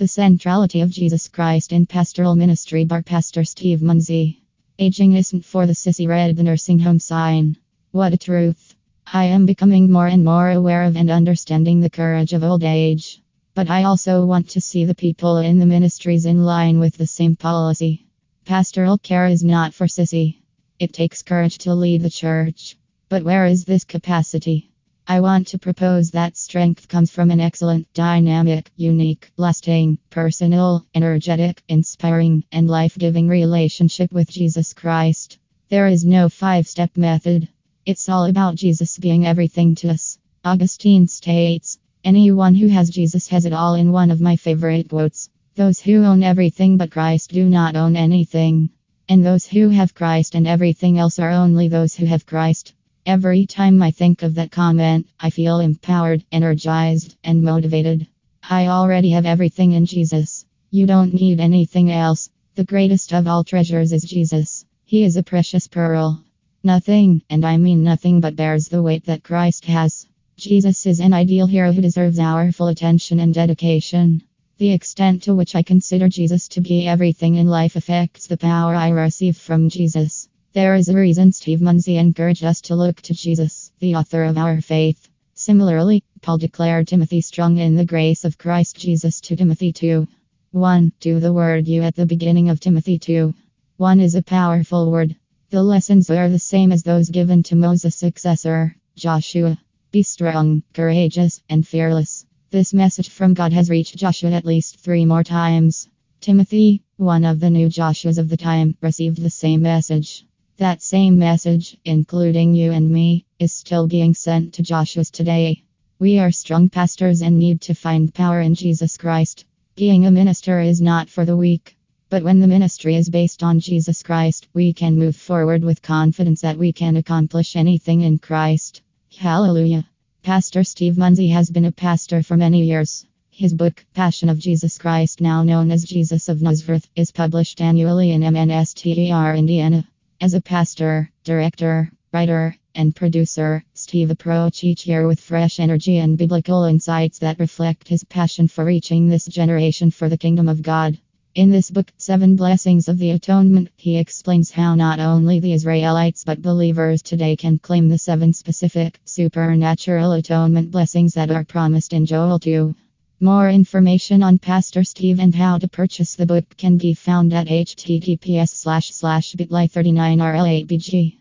The centrality of Jesus Christ in pastoral ministry by Pastor Steve Munsey. Aging isn't for the sissy read the nursing home sign. What a truth. I am becoming more and more aware of and understanding the courage of old age. But I also want to see the people in the ministries in line with the same policy. Pastoral care is not for sissy. It takes courage to lead the church. But where is this capacity? I want to propose that strength comes from an excellent, dynamic, unique, lasting, personal, energetic, inspiring, and life giving relationship with Jesus Christ. There is no five step method. It's all about Jesus being everything to us. Augustine states Anyone who has Jesus has it all in one of my favorite quotes. Those who own everything but Christ do not own anything. And those who have Christ and everything else are only those who have Christ. Every time I think of that comment, I feel empowered, energized, and motivated. I already have everything in Jesus. You don't need anything else. The greatest of all treasures is Jesus. He is a precious pearl. Nothing, and I mean nothing, but bears the weight that Christ has. Jesus is an ideal hero who deserves our full attention and dedication. The extent to which I consider Jesus to be everything in life affects the power I receive from Jesus. There is a reason Steve Munsey encouraged us to look to Jesus, the author of our faith. Similarly, Paul declared Timothy strong in the grace of Christ Jesus to Timothy 2. 1. Do the word you at the beginning of Timothy 2. 1 is a powerful word. The lessons are the same as those given to Moses' successor, Joshua. Be strong, courageous, and fearless. This message from God has reached Joshua at least three more times. Timothy, one of the new Joshuas of the time, received the same message. That same message, including you and me, is still being sent to Joshua's today. We are strong pastors and need to find power in Jesus Christ. Being a minister is not for the weak. But when the ministry is based on Jesus Christ, we can move forward with confidence that we can accomplish anything in Christ. Hallelujah. Pastor Steve Munsey has been a pastor for many years. His book, Passion of Jesus Christ, now known as Jesus of Nazareth, is published annually in Münster, Indiana. As a pastor, director, writer, and producer, Steve approach each year with fresh energy and biblical insights that reflect his passion for reaching this generation for the kingdom of God. In this book, Seven Blessings of the Atonement, he explains how not only the Israelites but believers today can claim the seven specific, supernatural atonement blessings that are promised in Joel 2. More information on Pastor Steve and how to purchase the book can be found at https bit.ly 39rl8bg.